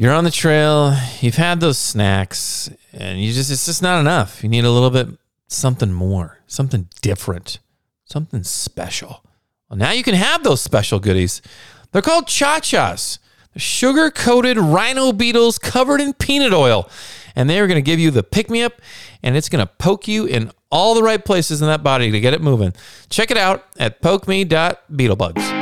You're on the trail, you've had those snacks, and you just it's just not enough. You need a little bit something more, something different, something special. Well, now you can have those special goodies. They're called cha-chas. They're sugar-coated rhino beetles covered in peanut oil. And they are going to give you the pick-me-up, and it's going to poke you in all the right places in that body to get it moving. Check it out at pokeme.beetlebugs.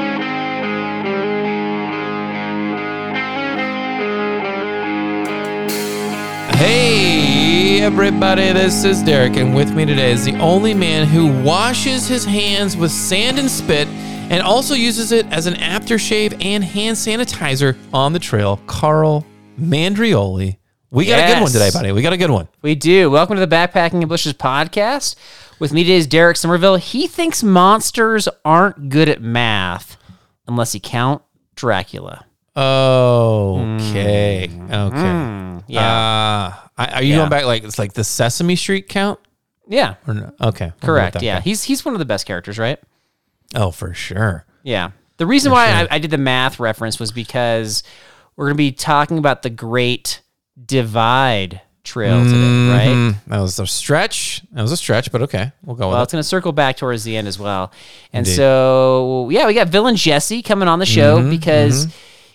everybody, this is Derek, and with me today is the only man who washes his hands with sand and spit and also uses it as an aftershave and hand sanitizer on the trail, Carl Mandrioli. We got a good one today, buddy. We got a good one. We do. Welcome to the Backpacking and Bushes podcast. With me today is Derek Somerville. He thinks monsters aren't good at math unless you count Dracula. Okay. Okay. Mm, yeah. Uh, are you Yeah. going back like it's like the Sesame Street count? yeah. Or no? Okay. we'll go with Correct. Yeah. He's he's one of the best characters, right? Oh, for sure. Yeah. The reason why I, I did the math reference was because we're going to be talking about the Great Divide Trail today, right? Mhm. That was a stretch. That was a stretch, but okay. We'll go Well, it's going to circle back towards the end as well. And Indeed. so, yeah, we got Villain Jesse coming on the show Mm-hmm, because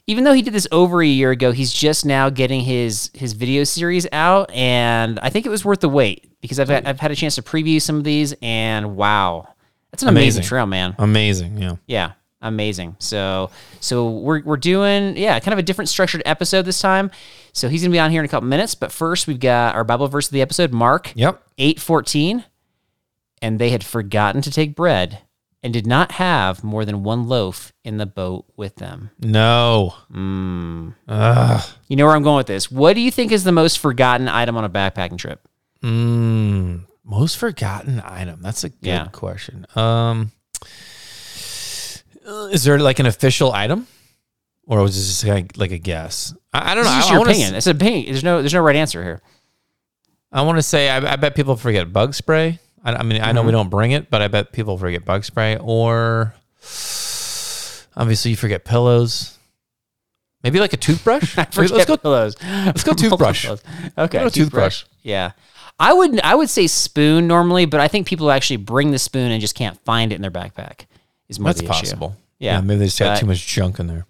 even though he did this over a year ago, he's just now getting his his video series out, and I think it was worth the wait because I've had, I've had a chance to preview some of these, and wow, that's an amazing, Amazing. trail, man. Amazing. Yeah. Yeah, amazing. So so we're we're doing yeah, kind of a different structured episode this time. So he's gonna be on here in a couple minutes, but first we've got our Bible verse of the episode, Mark Yep. eight fourteen, and they had forgotten to take bread and did not have more than one loaf in the boat with them. No. Mm. Ugh. You know where I'm going with this. What do you think is the most forgotten item on a backpacking trip? Mm, most forgotten item. That's a good Yeah. question. Um, is there like an official item, or was it just like, like a guess? I, I don't know. This is I, your I opinion. s- It's an opinion. There's no there's no right answer here. I want to say I, I bet people forget bug spray. I, I mean, I know Mm-hmm. we don't bring it, but I bet people forget bug spray. Or obviously, you forget pillows. Maybe like a toothbrush. Maybe let's go. pillows. Let's go toothbrush. Okay, Go toothbrush. Yeah. I would I would say spoon normally, but I think people actually bring the spoon and just can't find it in their backpack. Is more That's the issue. possible. Yeah. maybe they just got too much junk in there.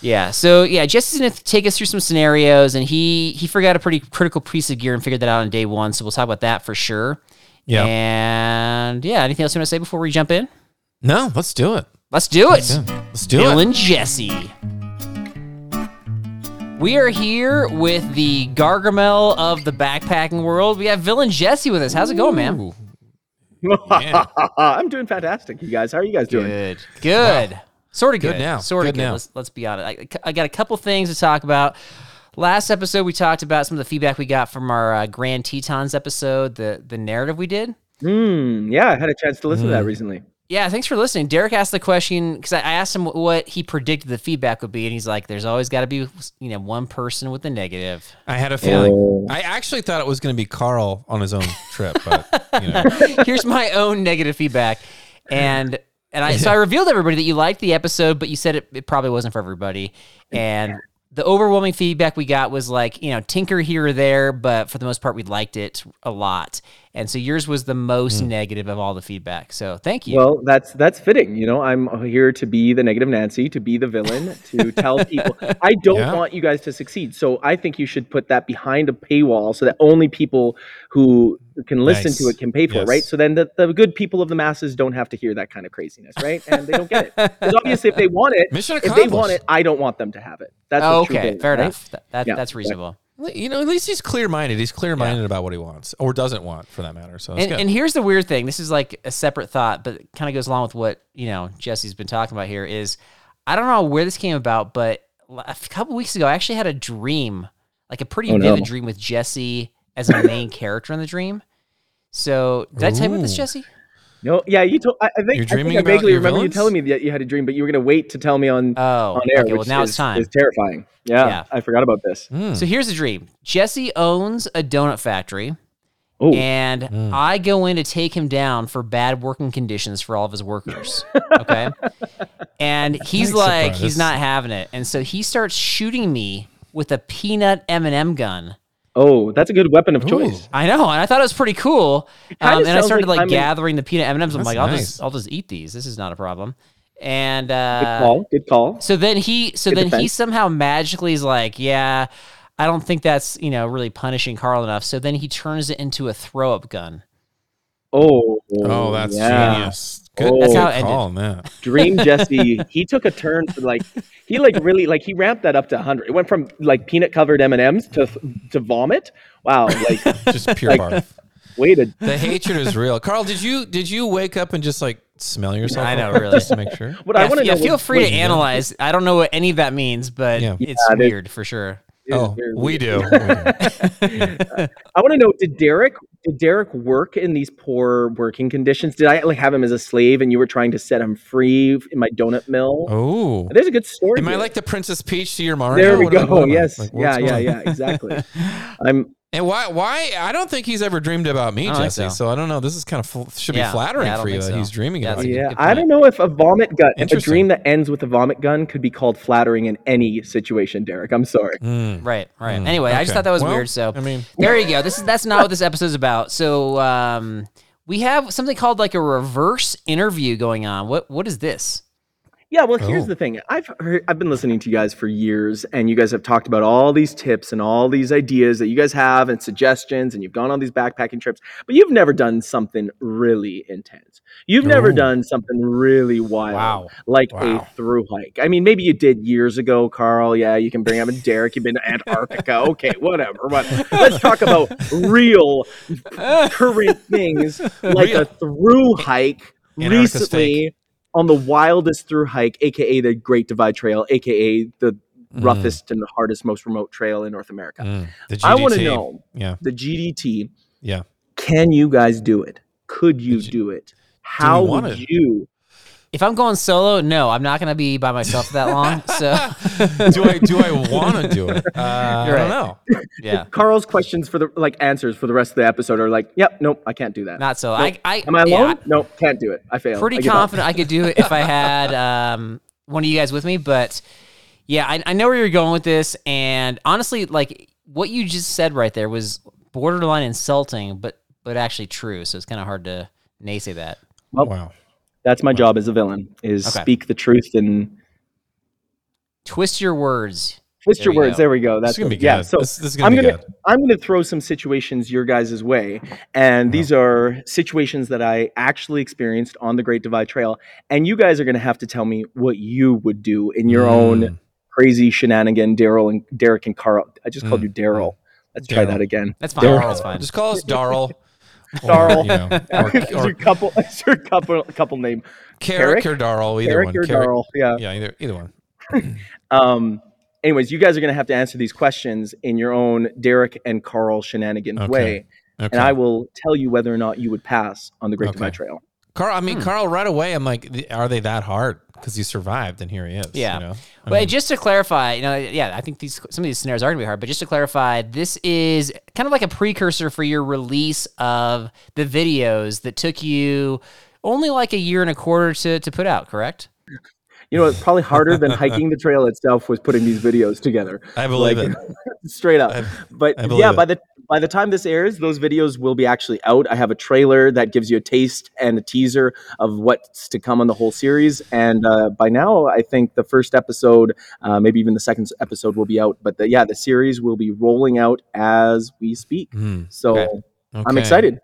Yeah. So yeah, Jesse's gonna take us through some scenarios, and he he forgot a pretty critical piece of gear and figured that out on day one. So we'll talk about that for sure. Yeah. And yeah, anything else you want to say before we jump in? No, let's do it. Let's do it. Yeah, let's do Bill it. and Jesse. We are here with the Gargamel of the backpacking world. We have Villain Jesse with us. How's it going, man? Yeah. I'm doing fantastic, you guys. How are you guys doing? Good. Good. Sort of Good good. now. Sort of Good good. now. Let's, let's be honest. I, I got a couple things to talk about. Last episode, we talked about some of the feedback we got from our uh, Grand Tetons episode, the the narrative we did. Mm, yeah, I had a chance to listen to that recently. Yeah, thanks for listening. Derek asked the question because I I asked him what he predicted the feedback would be, and he's like, "There's always got to be, you know, one person with the negative." I had a feeling. Oh. I actually thought it was going to be Carl on his own trip, but you know, Here's my own negative feedback, and and I so I revealed to everybody that you liked the episode, but you said it, it probably wasn't for everybody, and the overwhelming feedback we got was like, you know, tinker here or there, but for the most part, we liked it a lot. And so yours was the most Hmm. negative of all the feedback. So thank you. Well, that's that's fitting. You know, I'm here to be the negative Nancy, to be the villain, to tell people I don't Yeah. want you guys to succeed. So I think you should put that behind a paywall so that only people who can listen Nice. to it can pay for it, right? So then the, the good people of the masses don't have to hear that kind of craziness, right? And they don't get it. Because obviously, if they want it, Mission if they want it, I don't want them to have it. That's Oh, okay, fair right? enough. That, that, Yeah, that's reasonable. You know, at least he's clear minded. He's clear minded about what he wants or doesn't want, for that matter. So And, and here's the weird thing. This is like a separate thought, but it kind of goes along with what you know Jesse's been talking about here. Is I don't know where this came about, but a couple weeks ago, I actually had a dream, like a pretty Oh, no. vivid dream with Jesse as a main character in the dream. So did I tell you about this, Jesse? No, yeah, you told. I, I think, You're I, think dreaming I vaguely your remember you telling me that you had a dream, but you were going to wait to tell me on Oh, on air. okay. Well, which now is, it's time. It's terrifying. Yeah, Yeah. I forgot about this. Mm. So here's the dream. Jesse owns a donut factory, Oh, and I go in to take him down for bad working conditions for all of his workers. Okay, and he's Nice like, surprise. he's not having it, and so he starts shooting me with a peanut M and m gun. Oh, that's a good weapon of choice. I know, and I thought it was pretty cool. Um, and I started like like, gathering the peanut M and M's. I'm like, I'll nice. just, I'll just eat these. This is not a problem. And Good uh, call. Good call. so then he, so Good then he somehow magically is like, yeah, I don't think that's you know really punishing Carl enough. So then he turns it into a throw up gun. Oh, oh, that's yeah. genius. Good, Oh. that's That's how how it ended. call on that. Dream Jesse. he took a turn for like he like really like he ramped that up to 100. It went from like peanut covered M and M's to to vomit. Wow, like Just pure Like- barf. way to The hatred is real. Carl, did you did you wake up and just like smell yourself? I know, real really. Just to make sure. What yeah, I want to yeah, know. feel what- free what- to analyze. I don't know what any of that means, but Yeah. it's Yeah, it is- weird for sure. it is Oh, very we do. We do. I want to know did Derek did Derek work in these poor working conditions? Did I like have him as a slave and you were trying to set him free in my donut mill? Oh, There's a good story. am I like the Princess Peach to your Mario? There we What go. yes. Like, yeah, yeah, yeah. Exactly. I'm And why? Why? I don't think he's ever dreamed about me, I Jesse. so. So. I don't know. This is kind of fl- should Yeah. be flattering Yeah, for you think that so. he's dreaming Yeah, about you. Yeah, I don't know if a vomit gun, if a dream that ends with a vomit gun could be called flattering in any situation, Derek. I'm sorry. Mm. Right, right. Mm, Anyway, I just thought that was Well, weird. So I mean, there you go. This is that's not what this episode is about. So um, we have something called like a reverse interview going on. What what is this? Yeah, well, here's Oh. the thing. I've heard, I've been listening to you guys for years, and you guys have talked about all these tips and all these ideas that you guys have and suggestions, and you've gone on these backpacking trips, but you've never done something really intense. You've never done something really wild, Wow. like Wow. a through hike. I mean, maybe you did years ago, Carl. Yeah, you can bring up a Derek. You've been to Antarctica. Okay, whatever. But let's talk about real current things like Real. a through hike Antarctica recently on the wildest through hike, aka the Great Divide Trail, aka the roughest and hardest, most remote trail in North America. Mm. The I want to know Yeah. the GDT. Yeah. Can you guys do it? Could you do it? How wanna- would you? If I'm going solo, no, I'm not going to be by myself that long. So do I do I want to do it? Uh, I don't know. yeah, Carl's questions for the like answers for the rest of the episode are like, yep, nope, I can't do that. not so. I, I Am I yeah, alone? nope, can't do it. I failed. pretty I confident I could do it if I had um, one of you guys with me. But yeah, I, I know where you're going with this, and honestly, like what you just said right there was borderline insulting, but but actually true. So it's kind of hard to naysay that. Well, Wow. That's my job as a villain: is Okay. speak the truth and Twist your words. twist There your words. go. There we go. That's gonna be good. yeah. So this, this is gonna I'm gonna good. I'm gonna throw some situations your guys' way, and these are situations that I actually experienced on the Great Divide Trail, and you guys are gonna have to tell me what you would do in your own Mm. crazy shenanigan, Daryl and Derek and Carl. I just called Mm. you Daryl. Let's try that again. That's fine. Daryl. That's fine. Just call us Darl. Or. You know, or, Is your couple, is your couple, couple name Carrick or Darl. Either Derek one. or Carrick- Darl? Yeah. Yeah, either either one. Um. Anyways, you guys are gonna have to answer these questions in your own Derek and Carl shenanigans Okay. way, Okay. and I will tell you whether or not you would pass on the Great Okay. Divide Trail. Carl, I Hmm. mean, Carl, right away, I'm like, are they that hard? Because he survived, and here he is. Yeah. You know? But mean, just to clarify, you know, yeah, I think these some of these scenarios are going to be hard. But just to clarify, this is kind of like a precursor for your release of the videos that took you only like a year and a quarter to to put out. Correct? You know, it's probably harder than hiking the trail itself was putting these videos together. I believe like, it. straight up. I- but I yeah, it. by the by the time this airs, those videos will be actually out. I have a trailer that gives you a taste and a teaser of what's to come on the whole series. And uh, by now, I think the first episode, uh, maybe even the second episode, will be out. But the, yeah, the series will be rolling out as we speak. Mm, So Okay. I'm excited.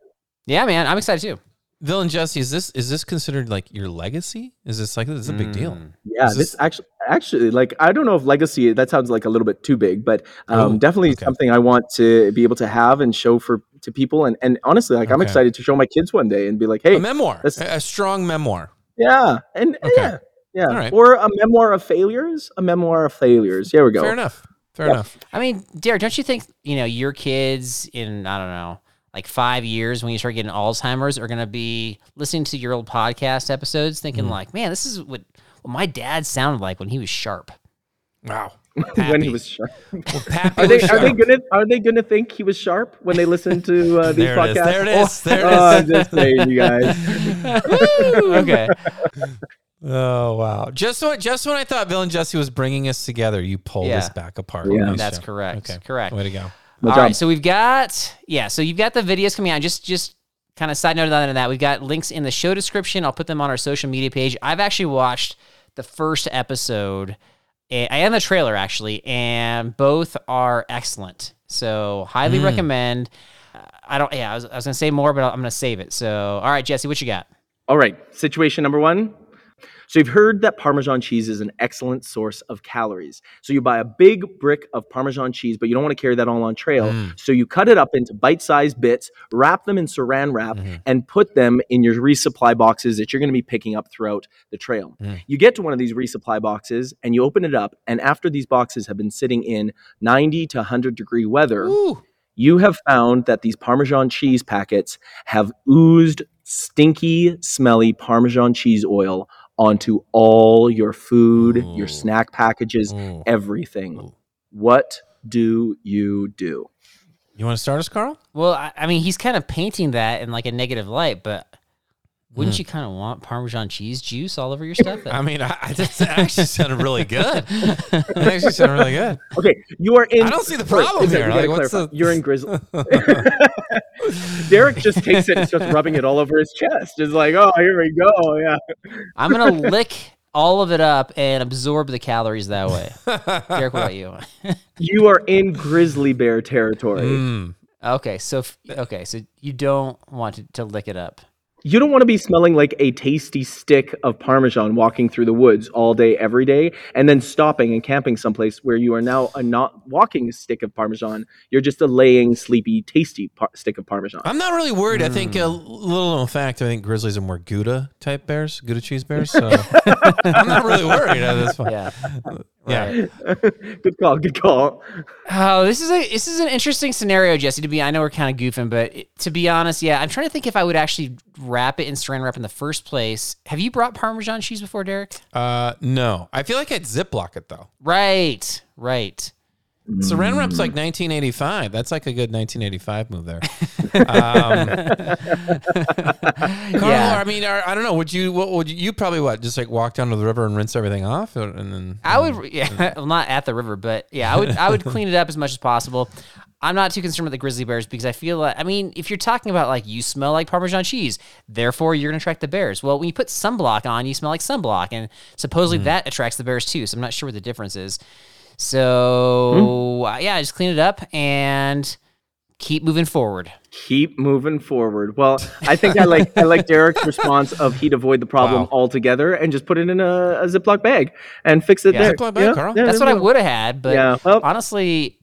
Yeah, man, I'm excited too. Bill and Jesse, is this is this considered like your legacy? Is this like this is a big deal? Mm. Yeah, this, this- actually, actually, like I don't know if legacy that sounds like a little bit too big, but um, Ooh, definitely okay. something I want to be able to have and show for to people. And and honestly, like I'm excited to show my kids one day and be like, hey, a memoir, a, a strong memoir. yeah, and Okay. yeah, yeah, All right. or a memoir of failures, a memoir of failures. Here we go. Fair enough. Fair Yeah. enough. I mean, Derek, don't you think you know your kids in I don't know like five years when you start getting Alzheimer's are going to be listening to your old podcast episodes, thinking Mm. like, man, this is what, what my dad sounded like when he was sharp. Wow. when he was sharp. Well, Are they was are they gonna are they gonna think he was sharp when they listen to uh, these There it is, podcasts? there it is, there it oh, is. I'm just saying, you guys. okay. Oh wow! Just when just when I thought Bill and Jesse was bringing us together, you pulled Yeah. us back apart. Yeah. Nice That's job. correct. Okay, Correct. Way to go. No All job. right, so we've got yeah, so you've got the videos coming out. Just just kind of side note on that, we've got links in the show description. I'll put them on our social media page. I've actually watched the first episode. and the trailer actually, and both are excellent. So highly Mm. recommend. Uh, I don't. Yeah, I was, I was gonna say more, but I'm gonna save it. So all right, Jesse, what you got? All right, situation number one. So you've heard that Parmesan cheese is an excellent source of calories. So you buy a big brick of Parmesan cheese, but you don't want to carry that all on trail. Mm. So you cut it up into bite-sized bits, wrap them in saran wrap, Mhm. and put them in your resupply boxes that you're going to be picking up throughout the trail. Mm. You get to one of these resupply boxes and you open it up, and after these boxes have been sitting in 90 to 100 degree weather, Ooh. you have found that these Parmesan cheese packets have oozed stinky, smelly Parmesan cheese oil onto all your food, your snack packages, Ooh. everything. Ooh. What do you do? You want to start us, Carl? Well, I, I mean, he's kind of painting that in like a negative light, but wouldn't Mm. you kind of want Parmesan cheese juice all over your stuff? I mean, I, I just, that actually sounded really good. That actually sounded really good. Okay, you are in. I don't see the problem is that- here. we gotta Like, what's clarify. the- You're in Grizzly. Derek just takes it and starts rubbing it all over his chest. It's like, oh, here we go. Yeah. I'm gonna lick all of it up and absorb the calories that way. Derek, what about you? You are in grizzly bear territory. Mm. okay, so okay, so you don't want to, to lick it up. You don't want to be smelling like a tasty stick of Parmesan walking through the woods all day, every day, and then stopping and camping someplace where you are now a not walking stick of Parmesan. You're just a laying, sleepy, tasty par- stick of Parmesan. I'm not really worried. I think a Hmm. little known fact. I think grizzlies are more Gouda type bears, Gouda cheese bears. So I'm not really worried at this point. Yeah. Yeah. Right. good call. Good call. Oh, this is a this is an interesting scenario, Jesse. To be, I know we're kind of goofing, but to be honest, yeah, I'm trying to think if I would actually wrap it in Saran wrap in the first place. Have you brought Parmesan cheese before, Derek? Uh, no, I feel like I'd ziplock it though. Right, right. Saran wrap's like 1985. That's like a good 1985 move there. Um, Carl, Yeah. I mean, I, I don't know. Would you? What would you? You probably what? Just like walk down to the river and rinse everything off, and then I would, yeah, well, not at the river, but yeah, I would, I would clean it up as much as possible. I'm not too concerned with the grizzly bears because I feel like, I mean, if you're talking about like you smell like Parmesan cheese, therefore you're gonna attract the bears. Well, when you put sunblock on, you smell like sunblock, and supposedly that attracts the bears too. So I'm not sure what the difference is. So uh, yeah, just clean it up and keep moving forward. Keep moving forward. Well, I think I like I like Derek's response of he'd avoid the problem Wow. altogether and just put it in a, a Ziploc bag and fix it Yeah. there. Ziploc bag, Carl. That's what I would have had, but Yeah, well- honestly,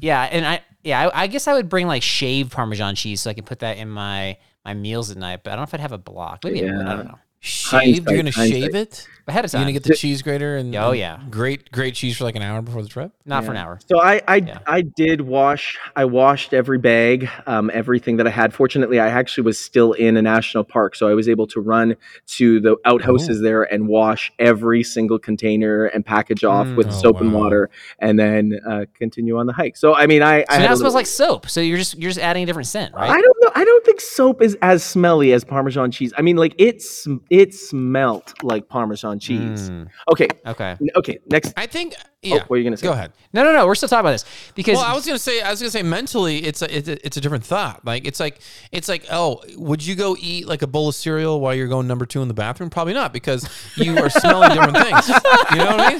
yeah, and I yeah, I, I guess I would bring like shaved Parmesan cheese so I can put that in my my meals at night. But I don't know if I'd have a block. Maybe I. I don't know. shaved. You're gonna Hindsight, shave it. Ahead of time. You're gonna get the cheese grater and Oh, and yeah. great great cheese for like an hour before the trip. Not for an hour. So I I, Yeah. I did wash I washed every bag, um, everything that I had. Fortunately, I actually was still in a national park, so I was able to run to the outhouses there and wash every single container and package off Mm. with Oh, soap and water, and then uh, continue on the hike. So I mean, I, I So had now it smells little- like soap. So you're just you're just adding a different scent, right? I don't know. I don't think soap is as smelly as Parmesan cheese. I mean, like it's it smelt like Parmesan Parmesan cheese. Mm, Okay, okay. okay. Next, I think. oh, Yeah. what are you gonna say? Go ahead. No, no, no. We're still talking about this because Well, I was gonna say, I was gonna say, mentally, it's a, it's a, it's a different thought. Like, it's like, it's like, oh, would you go eat like a bowl of cereal while you're going number two in the bathroom? Probably not, because you are smelling different things. You know what I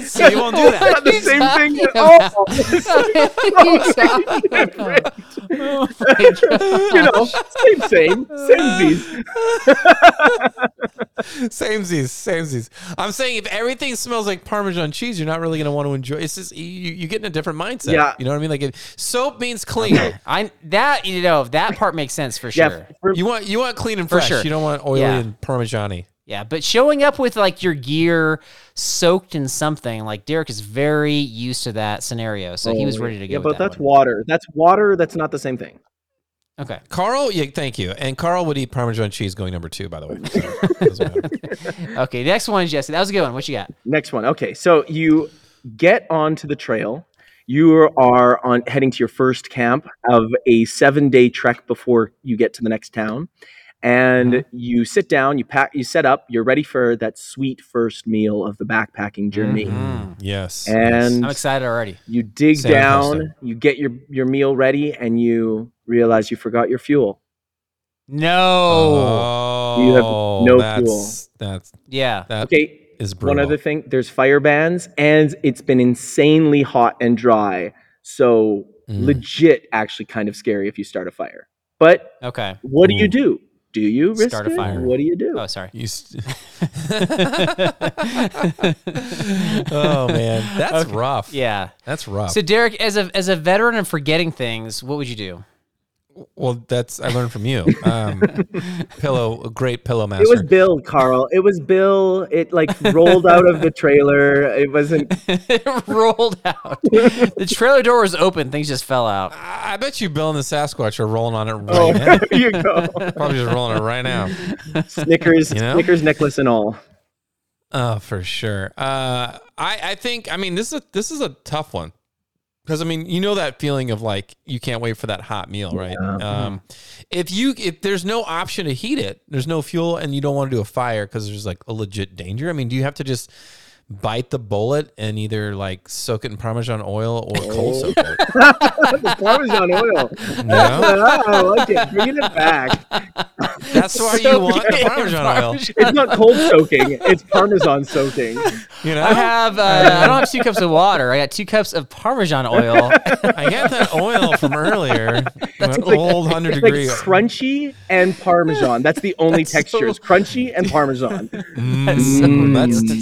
mean? so you won't do that. The same thing. talking Oh, Oh you know, same, same, same. These. Samesies, samesies. I'm saying if everything smells like Parmesan cheese, you're not really gonna want to enjoy. It's just you, you get in a different mindset. Yeah. you know what I mean. Like if soap means clean. I that you know that part makes sense for Yeah, sure. for- You want you want clean and For fresh. sure. You don't want oily Yeah. and Parmesan-y. Yeah, but showing up with like your gear soaked in something, like Derek is very used to that scenario, so he was Oh, ready to go. Yeah, but that that's one. water. That's water. That's not the same thing. okay. Carl, yeah, thank you. And Carl would eat Parmesan cheese going number two, by the way. So, doesn't. Okay, next one, is Jesse. That was a good one. What you got? Next one. Okay, so you get onto the trail. You are on heading to your first camp of a seven day trek before you get to the next town, and Mm-hmm. you sit down. You pack. You set up. You're ready for that sweet first meal of the backpacking journey. Mhm. yes. And I'm excited already. you dig Sam down. Hester. You get your your meal ready, and you realize you forgot your fuel. No. Oh, You have no that's, fuel. That's Yeah. that Okay, is brutal. One other thing, there's fire bans, and it's been insanely hot and dry. So Mm. legit, actually, kind of scary if you start a fire. But Okay. what do you do? Do you risk Start a it? fire. What do you do? Oh, sorry. You st- oh man, that's Okay. rough. Yeah. that's rough. So Derek, as a as a veteran of forgetting things, what would you do? Well, that's I learned from you. Um, pillow, a great pillow master. It was Bill, Carl. It was Bill. It like rolled out of the trailer. It wasn't. it rolled out. the trailer door was open. Things just fell out. I I bet you Bill and the Sasquatch are rolling on it right Oh, now. there you go. Probably just rolling it right now. Snickers, You know? Snickers necklace and all. Oh, for sure. Uh, I I think I mean this is a, this is a tough one because I mean you know that feeling of like you can't wait for that hot meal, right? Um, if you if there's no option to heat it, there's no fuel, and you don't want to do a fire because there's like a legit danger. I mean, do you have to just bite the bullet and either like soak it in Parmesan oil or cold soak it? the Parmesan oil. You know? Ah, I like it. Bringing it back. That's why you want the in Parmesan oil. It's not cold soaking. It's Parmesan soaking. You know, I have. Uh, I don't have two cups of water. I got two cups of Parmesan oil. I got that oil from earlier. That like- old hundred It's like degree. crunchy and Parmesan. That's the only That's textures. so- Crunchy and Parmesan. Mm, so that's weird.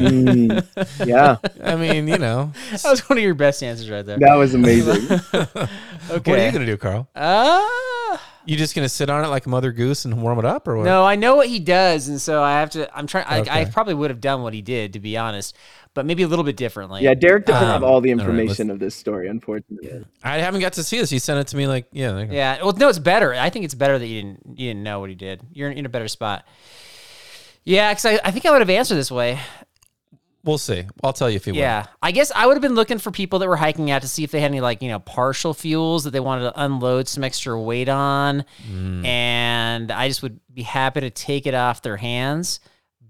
Tasty. Mm, yeah, I mean, you know, that was one of your best answers right there. that was amazing. Okay. what are you gonna do, Carl? Uh, You just gonna sit on it like a mother goose and warm it up, or what? no, I know what he does, and so I have to. I'm trying. I, I probably would have done what he did, to be honest, but maybe a little bit differently. Yeah, Derek doesn't Um, have all the all right, information of this story, unfortunately. I haven't got to see this. He sent it to me like, yeah, there you go. Yeah. Well, no, it's better. I think it's better that you didn't. You didn't know what he did. You're in a better spot. Yeah, because I, I think I would have answered this way. We'll see. I'll tell you if he will. Yeah, I guess I would have been looking for people that were hiking out to see if they had any like you know partial fuels that they wanted to unload some extra weight on, and I just would be happy to take it off their hands.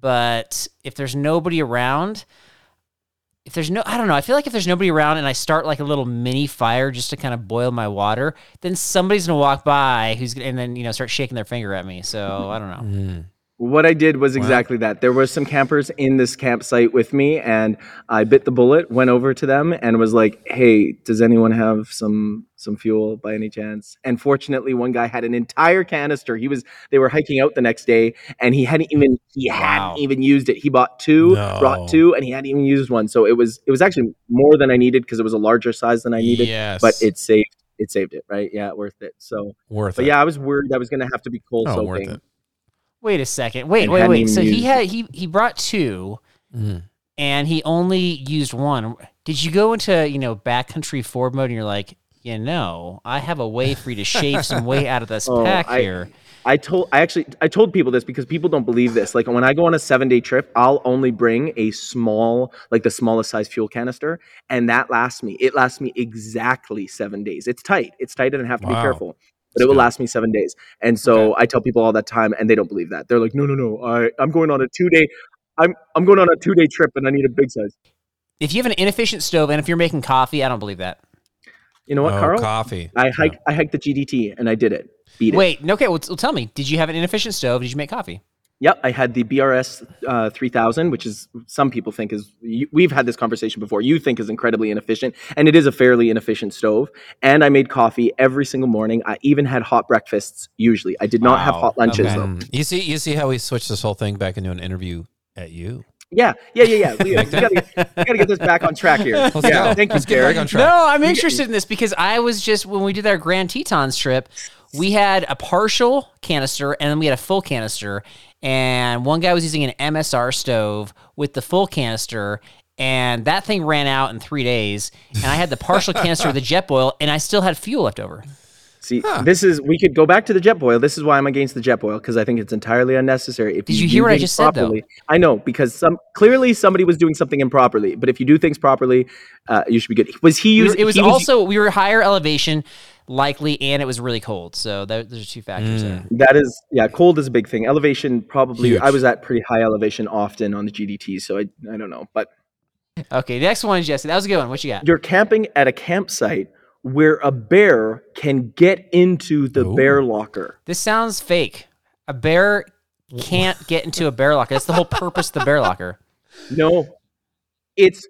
But if there's nobody around, if there's no, I don't know. I feel like if there's nobody around and I start like a little mini fire just to kind of boil my water, then somebody's gonna walk by who's gonna, and then you know start shaking their finger at me. So I don't know. Mm. What I did was exactly that. There were some campers in this campsite with me, and I bit the bullet, went over to them, and was like, "Hey, does anyone have some some fuel by any chance?" And fortunately, one guy had an entire canister. He was they were hiking out the next day, and he hadn't even he Wow. hadn't even used it. He bought two, No. brought two, and he hadn't even used one. So it was it was actually more than I needed because it was a larger size than I needed. Yes, But it saved it saved it, right? Yeah, worth it. So, worth but it. yeah, I was worried I was gonna have to be cold oh, worth soaking. It. Wait a second. Wait, wait, wait. even So he had he he brought two. Mm. and he only used one. Did you go into, you know, backcountry forward mode and you're like, you know, I have a way for you to shave some weight out of this Oh, pack I- here. I told I actually I told people this because people don't believe this. Like when I go on a seven day trip, I'll only bring a small, like the smallest size fuel canister, and that lasts me. It lasts me exactly seven days. It's tight. It's tight, and I have to be careful. But it will last me seven days. And so I tell people all that time, and they don't believe that. They're like, no, no, no, I, I'm going on a two day. I'm I'm going on a two day trip, and I need a big size. If you have an inefficient stove and if you're making coffee, I don't believe that. You know what, oh, Carl? coffee. I hiked I hiked the GDT, and I did it. Beat it. Wait, no, okay, well, t- well, tell me, did you have an inefficient stove? Did you make coffee? Yep, I had the BRS uh, 3000, which is some people think is you- we've had this conversation before. You think is incredibly inefficient, and it is a fairly inefficient stove. And I made coffee every single morning. I even had hot breakfasts. Usually, I did not have hot lunches okay. though. Mm. You see, you see how we switched this whole thing back into an interview at you. Yeah, yeah, yeah, yeah. We, we gotta, get- we gotta get this back on track here. Let's yeah, go. thank you, Let's get back Derek. No, I'm interested in this because I was just when we did our Grand Tetons trip, we had a partial canister and then we had a full canister. And one guy was using an MSR stove with the full canister, and that thing ran out in three days. And I had the partial canister of the Jetboil, and I still had fuel left over. See, this is we could go back to the Jetboil. This is why I'm against the Jetboil because I think it's entirely unnecessary. If Did you do hear what I things just said, though? I know because some clearly somebody was doing something improperly. But if you do things properly, uh, you should be good. Was he We were- using? it was he also we were higher elevation, likely, and it was really cold. So that, those are two factors there. That is, yeah, cold is a big thing. Elevation, probably. Huge. I was at pretty high elevation often on the GDT, so I, I don't know. But Okay, next one, Jesse. That was a good one. What you got? you're camping at a campsite where a bear can get into the Ooh. bear locker. This sounds fake. A bear can't get into a bear locker. That's the whole purpose of the bear locker. No, it's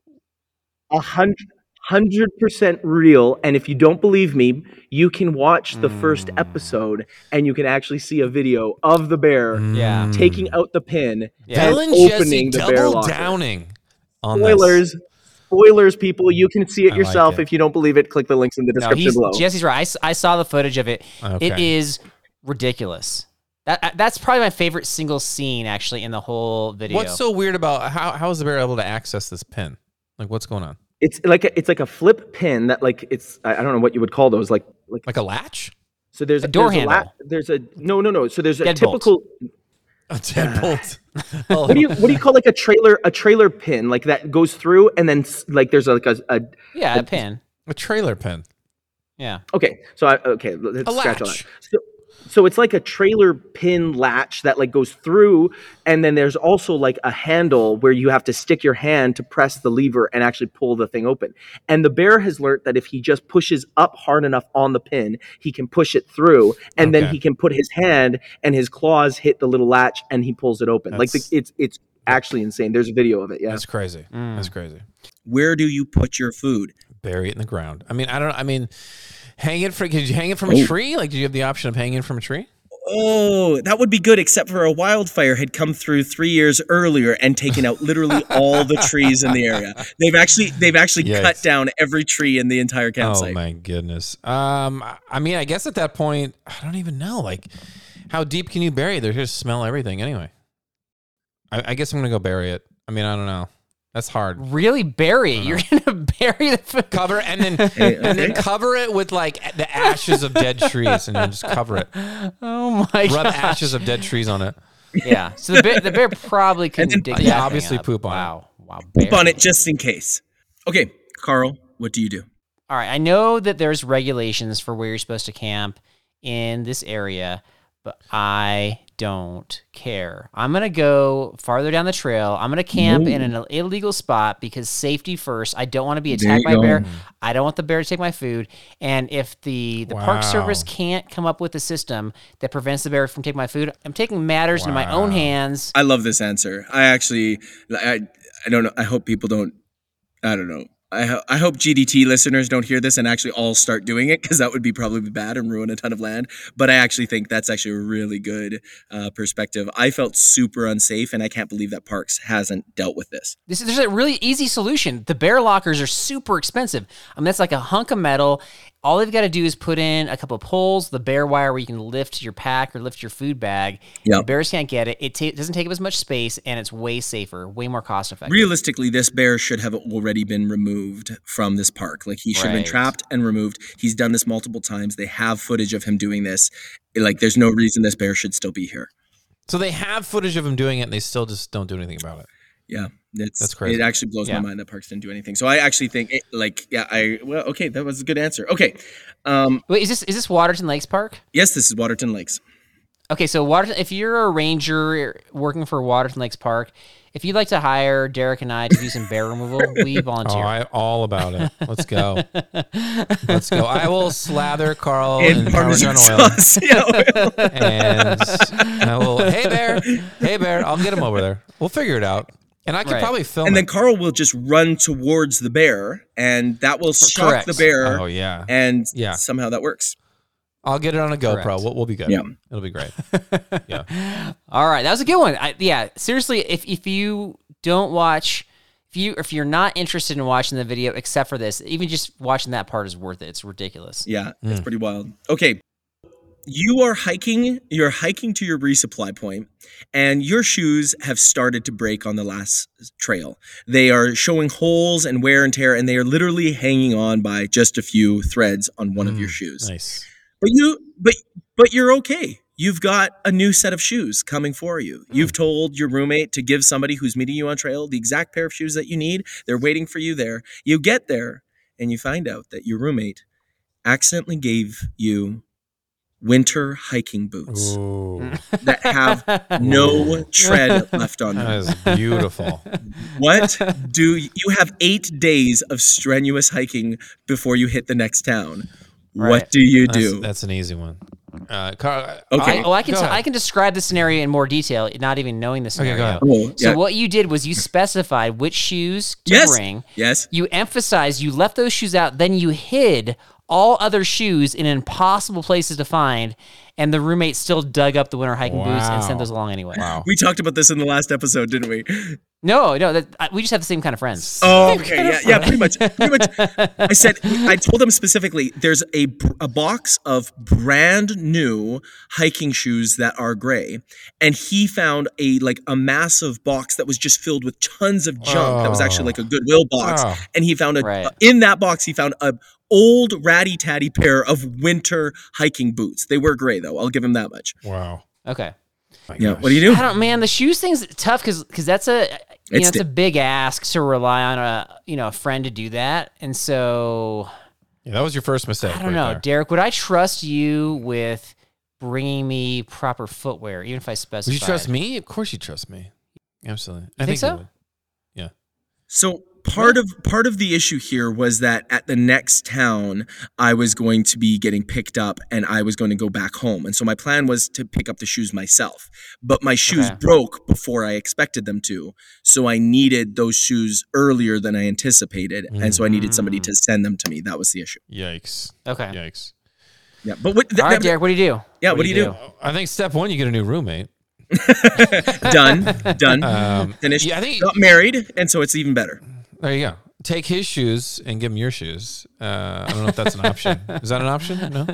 a hundred. Hundred percent real, and if you don't believe me, you can watch the first Mm. episode, and you can actually see a video of the bear Yeah. taking out the pin Yeah. and Dylan Mm. Jesse opening the bear locker. downing on this. Spoilers, spoilers, people. You can see it I like yourself. it. If you don't believe it, click the links in the description he's, below. Jesse's right. I saw the footage of it. It Okay. is ridiculous. That uh, that's probably my favorite single scene actually in the whole video. What's so weird about how how is the bear able to access this pin? Like, what's going on? It's like a, it's like a flip pin that like it's I I don't know what you would call those like like Like a latch? so there's a door there's handle. there's a no no no so there's a Deadbolt. typical A deadbolt. what do you what do you call like a trailer a trailer pin like that goes through and then like there's like a, a yeah, a pin. a trailer pin. Yeah. okay so I okay let's A scratch on latch. that. So, so it's like a trailer pin latch that like goes through and then there's also like a handle where you have to stick your hand to press the lever and actually pull the thing open and the bear has learned that if he just pushes up hard enough on the pin he can push it through and then he can put his hand and his claws hit the little latch and he pulls it open like the, it's it's actually insane there's a video of it yeah That's crazy. Mm. That's crazy. Where do you put your food? Bury it in the ground. I mean, I don't. I mean, hang it from. Could you hang it from a tree? Like, did you have the option of hanging from a tree? Oh, that would be good, except for a wildfire had come through three years earlier and taken out literally all the trees in the area. They've actually they've actually Yikes. cut down every tree in the entire county. Oh my goodness. Um, I- mean, I guess at that point, I don't even know. Like, how deep can you bury? it? They're just smell everything anyway. I, I guess I'm gonna go bury it. I mean, I don't know. That's hard. Really bury. You're gonna bury the food. Cover and then Hey, and then cover it with like the ashes of dead trees, and then just cover it. Oh my Rub god. ashes of dead trees on it. Yeah. So the bear, the bear probably couldn't then- dig Yeah, that thing obviously up. poop on it. wow. Wow. Poop bear. on it just in case. Okay, Carl, what do you do? All right, I know that there's regulations for where you're supposed to camp in this area, but I don't care. I'm going to go farther down the trail. I'm going to camp in an illegal spot because safety first. I don't want to be attacked by a go. bear. I don't want the bear to take my food. And if the the park service can't come up with a system that prevents the bear from taking my food, I'm taking matters into my own hands. I love this answer. I actually, I, I don't know. I hope people don't. I don't know. I, ho- I hope GDT listeners don't hear this and actually all start doing it because that would be probably bad and ruin a ton of land. But I actually think that's actually a really good uh, perspective. I felt super unsafe, and I can't believe that Parks hasn't dealt with this. This is, there's a really easy solution. The bear lockers are super expensive. I mean, that's like a hunk of metal. All they've got to do is put in a couple of poles, the bear wire where you can lift your pack or lift your food bag. Yep. The bears can't get it. It ta- doesn't take up as much space, and it's way safer, way more cost effective. Realistically, this bear should have already been removed from this park. Like he should have been trapped and removed. He's done this multiple times. They have footage of him doing this. Like there's no reason this bear should still be here. So they have footage of him doing it, and they still just don't do anything about it. Yeah, it's That's crazy. It actually blows Yeah. my mind that parks didn't do anything. So I actually think, it, like, yeah, I well, okay, that was a good answer. Okay, um, Wait, is this is this Waterton Lakes Park? yes, this is Waterton Lakes. Okay, so Waterton, if you're a ranger working for Waterton Lakes Park, if you'd like to hire Derek and I to do some bear removal, we Oh, volunteer. I all about it. Let's go. Let's go. I will slather Carl and in Parmesan Parmesan oil, sauce. yeah, oil. and I will. Hey bear, hey bear. I'll get him over there. We'll figure it out, and I could Right. probably film. and then. Carl will just run towards the bear, and that will shock Correct. the bear, Oh yeah, and Yeah. somehow that works. I'll get it on a GoPro. We'll, we'll be good. Yeah. it'll be great. Yeah. All right, that was a good one. I, yeah, seriously, if if you don't watch, if you if you're not interested in watching the video except for this, even just watching that part is worth it. It's ridiculous. Yeah, it's mm. pretty wild. Okay. You are hiking, you're hiking to your resupply point, and your shoes have started to break on the last trail. They are showing holes and wear and tear, and they are literally hanging on by just a few threads on one of your mm, shoes. Nice. But you but but you're okay. You've got a new set of shoes coming for you. Hmm. You've told your roommate to give somebody who's meeting you on trail the exact pair of shoes that you need. They're waiting for you there. You get there and you find out that your roommate accidentally gave you winter hiking boots Ooh, that have no tread left on them. That is beautiful. What do you have 8 days of strenuous hiking before you hit the next town? What do you do? that's an easy one. Uh, Carl, Okay. I, oh, I can Go t- ahead. I can describe the scenario in more detail, not even knowing the scenario. go ahead. Oh, So yeah. what you did was you specified which shoes to Yes. bring. Yes. You emphasized you left those shoes out, then you hid all other shoes in impossible places to find, and the roommate still dug up the winter hiking boots and sent those along anyway. wow. We talked about this in the last episode, didn't we? No, no, that, I- we just have the same kind of friends. Oh, okay, yeah, yeah, pretty much, pretty much. I said, I told them specifically, there's a a box of brand new hiking shoes that are gray, and he found a like a massive box that was just filled with tons of junk. That was actually like a oh. Goodwill box, Oh. and he found a Right. in that box he found a old ratty tatty pair of winter hiking boots. They were gray though. I'll give him that much. Wow. Okay. My Yeah. gosh. What do you do? I don't, man. The shoes thing's tough because because that's a you It's know it's di- a big ask to rely on a you know a friend to do that, and so Yeah, that was your first mistake. I don't right know, there. Derek. Would I trust you with bringing me proper footwear, even if I specify? Would you trust me? Of course you trust me. Absolutely. I think think, so? Yeah. So part of part of the issue here was that at the next town I was going to be getting picked up and I was going to go back home. And so my plan was to pick up the shoes myself. But my shoes Okay. broke before I expected them to. So I needed those shoes earlier than I anticipated. And so I needed somebody Mm. to send them to me. That was the issue. Yikes. Okay. Yikes. Yeah. But what th- All right, th- Derek. What do you do? Yeah, what do you do? I think step one, you get a new roommate. done. Done. Um, Finished. yeah, I think Got married, and so it's even better. There you go. Take his shoes and give him your shoes. Uh, I don't know if that's an option. Is that an option? No.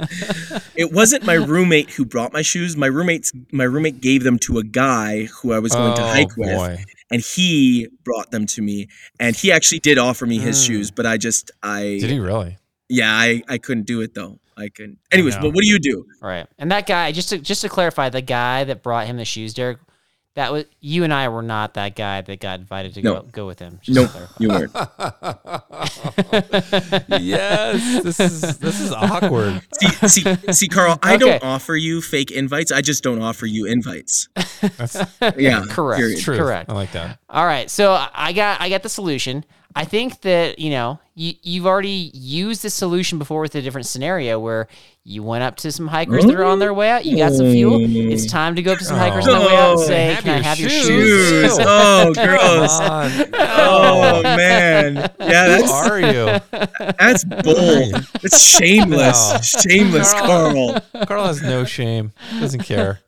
It wasn't my roommate who brought my shoes. My roommate's my roommate gave them to a guy who I was going to Oh, hike with, boy. and he brought them to me. And he actually did offer me his Mm. shoes, but I just I Did he really? yeah I I couldn't do it though. I couldn't. Anyways, know. but what do you do? Right. And that guy, just to just to clarify, the guy that brought him the shoes, Derek, that was you and I were not that guy that got invited to No. go go with him. No, clarify. you weren't. yes. This is this is awkward. See, see, see, Carl. I Okay. don't offer you fake invites. I just don't offer you invites. That's Yeah, Correct. period. true. Correct. I like that. All right, so I got I got the solution. I think that you know you you've already used this solution before with a different scenario where you went up to some hikers that are on their way out. You got some fuel. It's time to go up to some hikers on their way out and Oh. say, Have "Can I have your shoes." shoes?" Shoes. Oh, Come gross. Oh man. Yeah, Who that's are you? that's bold. It's shameless. No. Shameless, Carl. Carl has no shame. Doesn't care.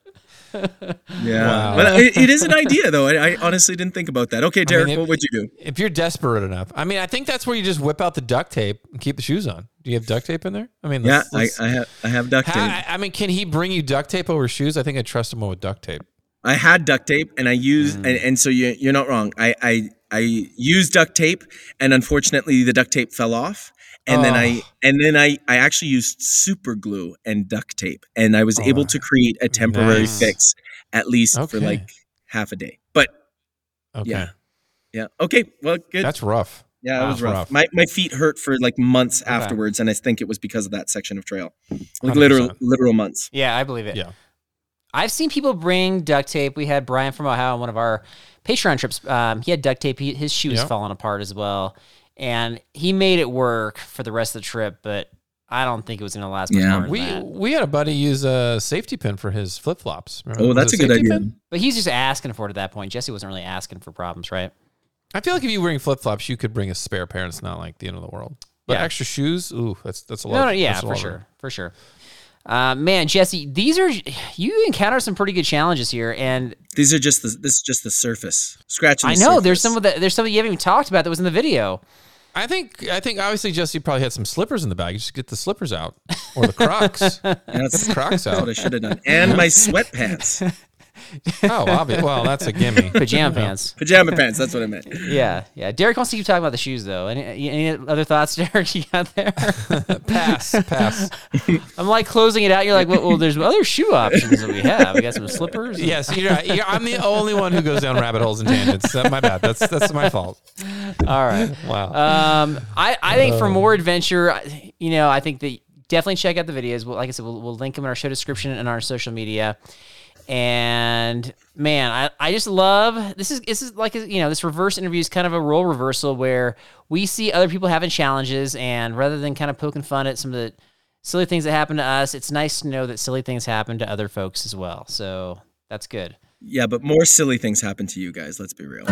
Yeah, Wow. but it, it is an idea though. I, I honestly didn't think about that. Okay, Derek, if- what would you do? If you're desperate enough, I mean, I think that's where you just whip out the duct tape and keep the shoes on. Do you have duct tape in there? I mean, Yeah, let's- I, let's- I have I have duct tape. I, I mean, can he bring you duct tape over shoes? I think I trust him with duct tape. I had duct tape, and I used, Mm. and, and so you you're not wrong. I I I used duct tape, and unfortunately, the duct tape fell off. And then I Oh. and then I I actually used super glue and duct tape, and I was able Oh, to create a temporary nice. fix, at least for like half a day. But Okay. Yeah. Yeah. Okay. Well, good. That's rough. yeah, it was rough. rough. My my feet hurt for like months afterwards, and I think it was because of that section of trail, like 100%. literal literal months. Yeah, I believe it. Yeah. I've seen people bring duct tape. We had Brian from Ohio on one of our Patreon trips. Um, he had duct tape. He, his shoe was Yep. falling apart as well, and he made it work for the rest of the trip. But I don't think it was going to last much Yeah. longer We that. we had a buddy use a safety pin for his flip flops. Oh, that's a good idea. But he's just asking for it at that point. Jesse wasn't really asking for problems, right? I feel like if you're wearing flip flops, you could bring a spare pair. and It's not like the end of the world. But Yeah. extra shoes, ooh, that's that's a lot. No, no, yeah, that's a for sure, for sure. Uh, man, Jesse, these are you encounter some pretty good challenges here, and These are just the this is just the surface. Scratching. I the know there's some of the there's some that you haven't even talked about that was in the video. I think I think obviously Jesse probably had some slippers in the bag. You just get the slippers out or the Crocs. Yeah, that's, the Crocs that's what I should have done. And my sweatpants, Oh, obvious. Well, that's a gimme. Pajama pants. pajama pants. That's what I meant. Yeah, yeah. Derek wants to keep talking about the shoes, though. Any, any other thoughts, Derek? You got there? pass, pass. I'm like closing it out. You're like, well, well, there's other shoe options that we have. We got some slippers. Yes, you're, right. You're- I'm the only one who goes down rabbit holes and tangents. Uh, my bad. That's that's my fault. All right. Wow. Um, I, I think for more adventure, you know, I think that definitely check out the videos. Well, like I said, we'll, we'll link them in our show description and our social media. And man, I, I just love this is this is like you know this reverse interview is kind of a role reversal where we see other people having challenges and rather than kind of poking fun at some of the silly things that happen to us, it's nice to know that silly things happen to other folks as well. So that's good. Yeah, but more silly things happen to you guys. Let's be real.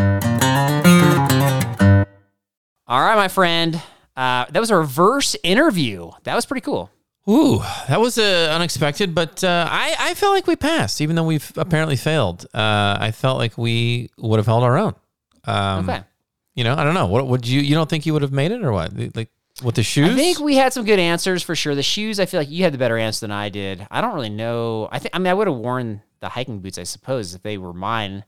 All right, my friend. Uh, that was a reverse interview. That was pretty cool. Ooh, that was uh, unexpected, but uh, I, I felt like we passed, even though we've apparently failed. Uh, I felt like we would have held our own. Um, Okay. You know, I don't know. What would you? You don't think you would have made it, or what? Like with the shoes? I think we had some good answers for sure. The shoes, I feel like you had the better answer than I did. I don't really know. I think I mean I would have worn the hiking boots, I suppose, if they were mine.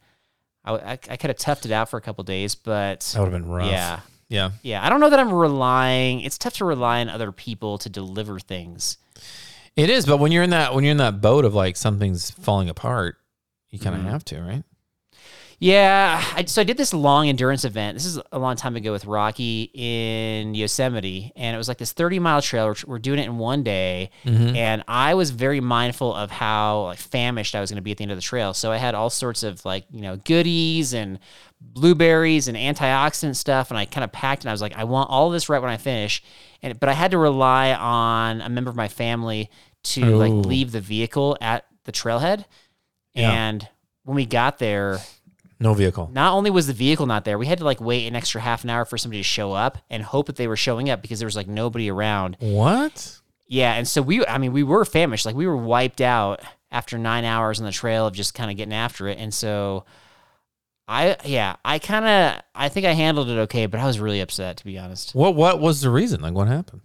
I, I, I could have toughed it out for a couple days, but that would have been rough. yeah, Yeah. yeah. I don't know that I'm relying. It's tough to rely on other people to deliver things. It is, but when you're in that when you're in that boat of like something's falling apart, you kind of Mm-hmm. have to, right? Yeah, I, so I did this long endurance event. This is a long time ago with Rocky in Yosemite, and it was like this 30 mile trail. We're, we're doing it in one day, and I was very mindful of how like famished I was going to be at the end of the trail. So I had all sorts of like you know goodies and blueberries and antioxidant stuff, and I kind of packed. And I was like, I want all of this right when I finish, and but I had to rely on a member of my family to Oh. like leave the vehicle at the trailhead, Yeah. and when we got there No vehicle. not only was the vehicle not there, we had to like wait an extra half an hour for somebody to show up and hope that they were showing up because there was like nobody around. What? Yeah, and so we, I mean, we were famished, like we were wiped out after nine hours on the trail of just kind of getting after it, and so I, yeah, I kind of, I think I handled it okay, but I was really upset to be honest. What what was the reason? Like what happened?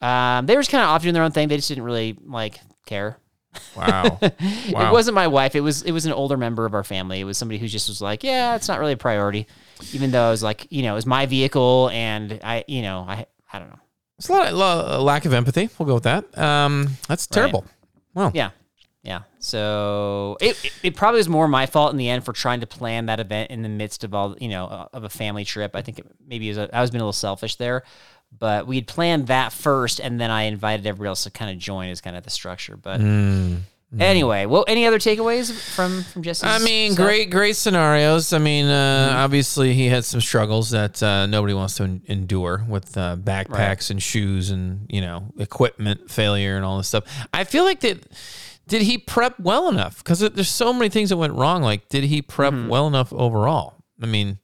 Um, they were just kind of off doing their own thing. They just didn't really like care. Wow. Wow. It wasn't my wife. It was it was an older member of our family. It was somebody who just was like, yeah, it's not really a priority, even though it was like, you know, it was my vehicle, and I, you know, I, I don't know. It's a lot, lo- lack of empathy. We'll go with that. Um, that's terrible. Wow. Yeah, yeah. So it, it probably was more my fault in the end for trying to plan that event in the midst of all, you know, of a family trip. I think it, maybe it was a, I was being a little selfish there, but we had planned that first, and then I invited everybody else to kind of join as kind of the structure. But Mm. anyway, well, any other takeaways from from Jesse's? I mean, stuff? great, great scenarios. I mean, uh, Mm-hmm. obviously he had some struggles that uh, nobody wants to en- endure with uh, backpacks and shoes and you know equipment failure and all this stuff. I feel like that. Did he prep well enough? Because there's so many things that went wrong. Like, did he prep Mm-hmm. well enough overall? I mean,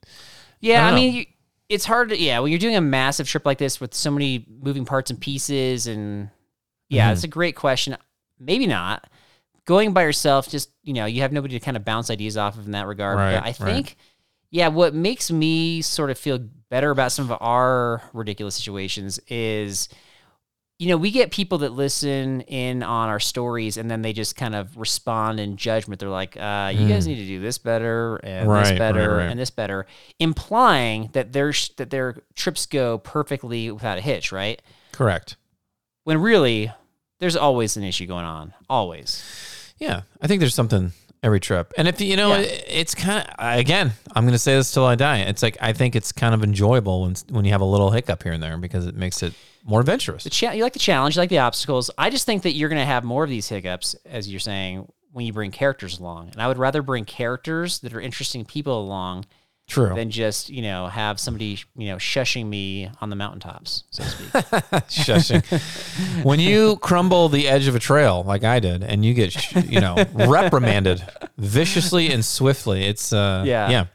Yeah, I I, mean, you, it's hard to yeah when you're doing a massive trip like this with so many moving parts and pieces, and yeah, Mhm. it's a great question. Maybe not going by yourself. Just you know, you have nobody to kind of bounce ideas off of in that regard. Right, but I right. think, yeah, what makes me sort of feel better about some of our ridiculous situations is. You know, we get people that listen in on our stories and then they just kind of respond in judgment. They're like, uh, you guys Mm. need to do this better and Right, this better right. and this better, implying that their that their trips go perfectly without a hitch, right? correct. When really there's always an issue going on, always. Yeah, I think there's something every trip. And if you know, Yeah. it's kind of again, I'm going to say this till I die. It's like I think it's kind of enjoyable when when you have a little hiccup here and there because it makes it more adventurous. The cha- you like the challenge, you like the obstacles. I just think that you're going to have more of these hiccups, as you're saying, when you bring characters along. And I would rather bring characters that are interesting people along True. than just you know have somebody you know shushing me on the mountaintops, so to speak. Shushing. when you crumble the edge of a trail like I did, and you get you know reprimanded viciously and swiftly, it's uh Yeah. yeah.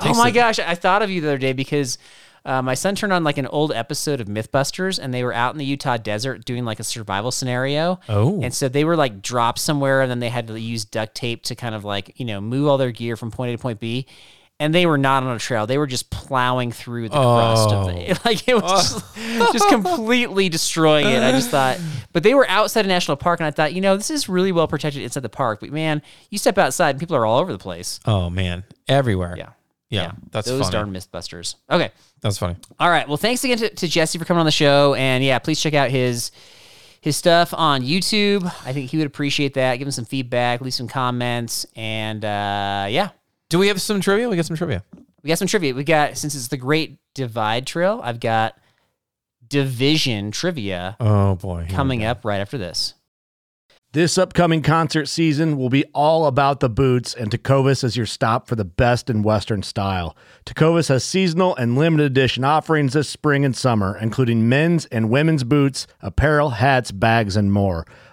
oh my gosh, I thought of you the other day because. Uh, my son turned on like an old episode of Mythbusters, and they were out in the Utah desert doing like a survival scenario. Oh. And so they were like dropped somewhere, and then they had to use duct tape to kind of like you know move all their gear from point A to point B. And they were not on a trail; they were just plowing through the crust of the like it was just, just completely destroying it. I just thought, but they were outside a national park, and I thought, you know, this is really well protected inside the park. But man, you step outside, and people are all over the place. Oh man, everywhere. Yeah, yeah. That's those funny. darn MythBusters. Okay. That's funny. All right. Well, thanks again to, to Jesse for coming on the show, and yeah, please check out his his stuff on YouTube. I think he would appreciate that. Give him some feedback, leave some comments, and uh, yeah, Do we have some trivia? We got some trivia. we got some trivia. We got since it's the Great Divide Trail, I've got division trivia Oh boy. Coming up right after this. This upcoming concert season will be all about the boots, and Tecovas is your stop for the best in Western style. Tecovas has seasonal and limited edition offerings this spring and summer, including men's and women's boots, apparel, hats, bags, and more.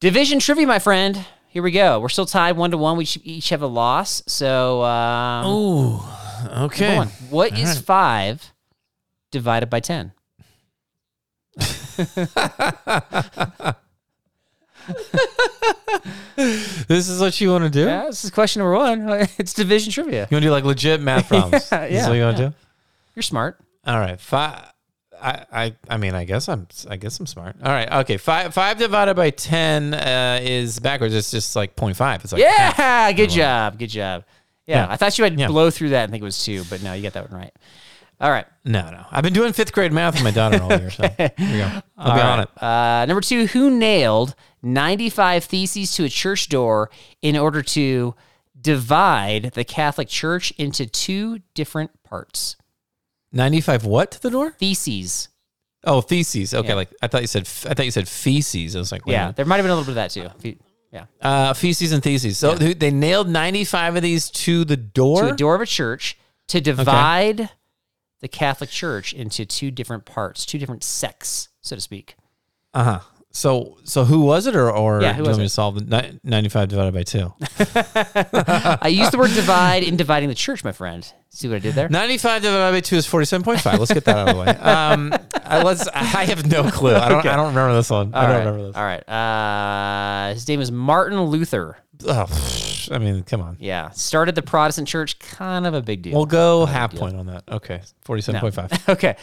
Division trivia, my friend. Here we go. We're still tied one to one. We each- have a loss. So, um, Okay. What is All right. five divided by ten? This is what you want to do? Yeah, this is question number one. It's division trivia. You want to do like legit math problems? Yeah, Is yeah, what you want to yeah. do? You're smart. All right, five. I, I I mean I guess I'm I guess I'm smart. All right, okay. Five five divided by ten uh, is backwards. It's just like 0.5. It's like yeah, half. good job, good job. Yeah, Yeah. I thought you had Yeah. blow through that and think it was two, but no, you got that one right. All right. No, no. I've been doing fifth grade math with my daughter all year. So here we go. I'll All be right. on it. Uh, number two, who nailed 95 theses to a church door in order to divide the Catholic Church into two different parts? 95 what to the door? Theses. Oh, theses. Okay, Yeah. like I thought you said. f- I thought you said feces. I was like, wait a Yeah, minute. there might have been a little bit of that too. Fe- Yeah. Uh, feces and theses. So they- they nailed 95 of these to the door. To a door of a church to divide the Catholic Church into two different parts, two different sects, so to speak. Uh huh. So so who was it, or or Yeah, who do you want me to solve the 95 divided by two? I used the word divide in dividing the church, my friend. See what I did there? 95 divided by 2 is 47.5. Let's get that out of the way. Um, I, let's, I have no clue. I don't. I don't remember this one. I don't right. remember this. All right. Uh, his name is Martin Luther. Oh, I mean, come on. Yeah, started the Protestant church. Kind of a big deal. We'll go half point on that. Okay, forty-seven point five. Okay.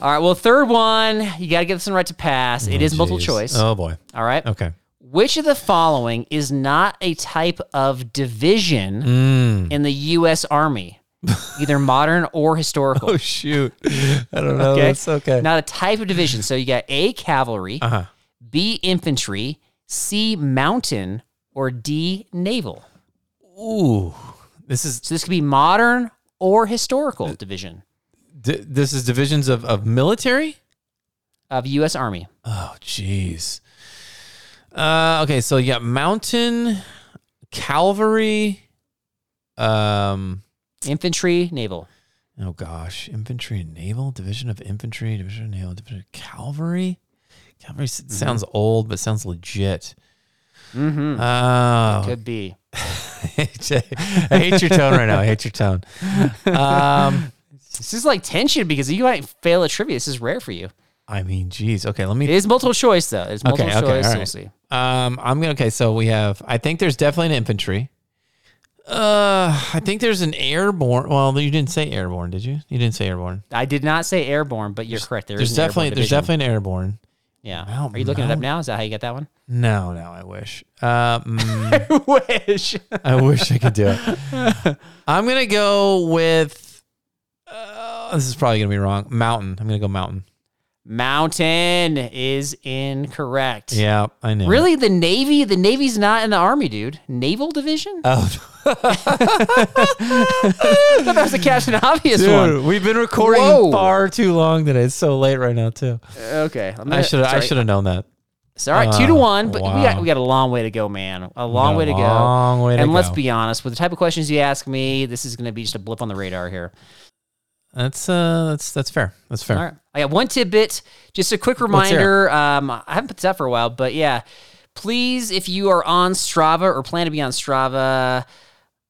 All right. Well, third one, you got to get this one right to pass. it is multiple choice. Oh boy. All right. Okay. Which of the following is not a type of division Mm. in the U.S. Army, either modern or historical? Oh shoot. I don't know. Okay. That's okay. Not a type of division. So you got A, cavalry, Uh huh. B, infantry, C, mountain, or D, naval. Ooh. This is So this could be modern or historical division di- this is divisions of of military. of U.S. Army. Oh jeez. Uh. Okay. So you got mountain, cavalry. Um. Infantry, naval. Oh gosh, infantry and naval division of infantry, division of naval, division of cavalry. Cavalry s- sounds old, but sounds legit. Mm-hmm. Oh, Could be. I hate your tone right now. I hate your tone. Um, This is like tension because you might fail a trivia. This is rare for you. I mean, geez. Okay, let me. It is multiple choice though. It's multiple Okay, okay, choice. all. We'll see. Um, I'm gonna. Okay, so we have. I think there's definitely an infantry. Uh, I think there's an airborne. Well, you didn't say airborne, did you? You didn't say airborne. I did not say airborne, but you're correct. There there's definitely there's definitely an airborne. yeah. Mount- Are you looking it up now? Is that how you get that one? No, no, I wish. Uh, mm, Wish. I wish I could do it. I'm gonna go with. Uh, this is probably gonna be wrong. Mountain. I'm gonna go mountain. Mountain is incorrect. Yeah, I know. Really, the Navy? The Navy's not in the Army, dude. Naval division? Oh, I thought that was the Captain Obvious one. we've been recording Whoa. far too long today. It's so late right now too. Okay, I'm I should I should have known that. All right, two to Uh, one, but we got we got a long way to go, man. A long way a to go. long way to and let's be honest, with the type of questions you ask me, this is going to be just a blip on the radar here. That's uh that's that's fair. That's fair. All right, I got one tidbit. Just a quick reminder. Um, I haven't put this out for a while, but yeah, please, if you are on Strava or plan to be on Strava.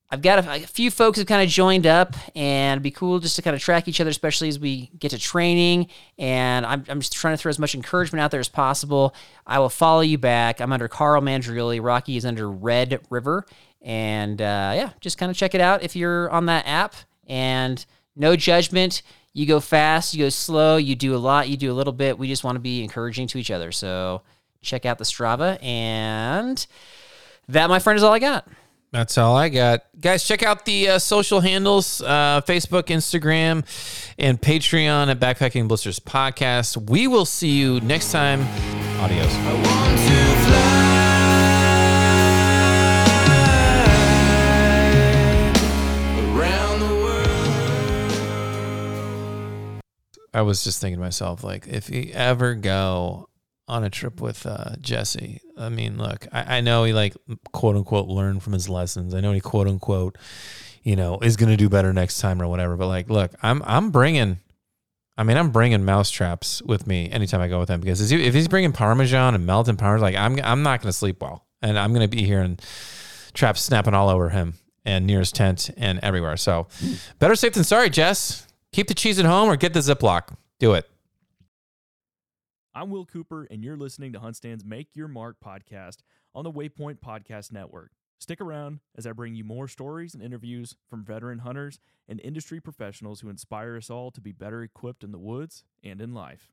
I've got a, a few folks have kind of joined up, and it'd be cool just to kind of track each other, especially as we get to training. And I'm, I'm just trying to throw as much encouragement out there as possible. I will follow you back. I'm under Carl Mandrioli. Rocky is under Red River. And uh, yeah, just kind of check it out if you're on that app. And no judgment. You go fast, you go slow, you do a lot, you do a little bit. We just want to be encouraging to each other. So check out the Strava. And that, my friend, is all I got. That's all I got. Guys, check out the uh, social handles uh, Facebook, Instagram, and Patreon at Backpacking Blisters Podcast. We will see you next time. Adios. I was just thinking to myself, like, if you ever go on a trip with uh, Jesse, I mean, look, I, I know he like quote unquote learned from his lessons. I know he quote unquote, you know, is to do better next time or whatever. But like, look, I'm I'm bringing, I mean, I'm bringing mouse traps with me anytime I go with him because if he- if he's bringing Parmesan and melted Parmesan, like I'm I'm not going to sleep well, and I'm going to be here and traps snapping all over him and near his tent and everywhere. So, better safe than sorry, Jess. Keep the cheese at home or get the Ziploc. Do it. I'm Will Cooper, and you're listening to Huntstand's Make Your Mark podcast on the Waypoint Podcast Network. Stick around as I bring you more stories and interviews from veteran hunters and industry professionals who inspire us all to be better equipped in the woods and in life.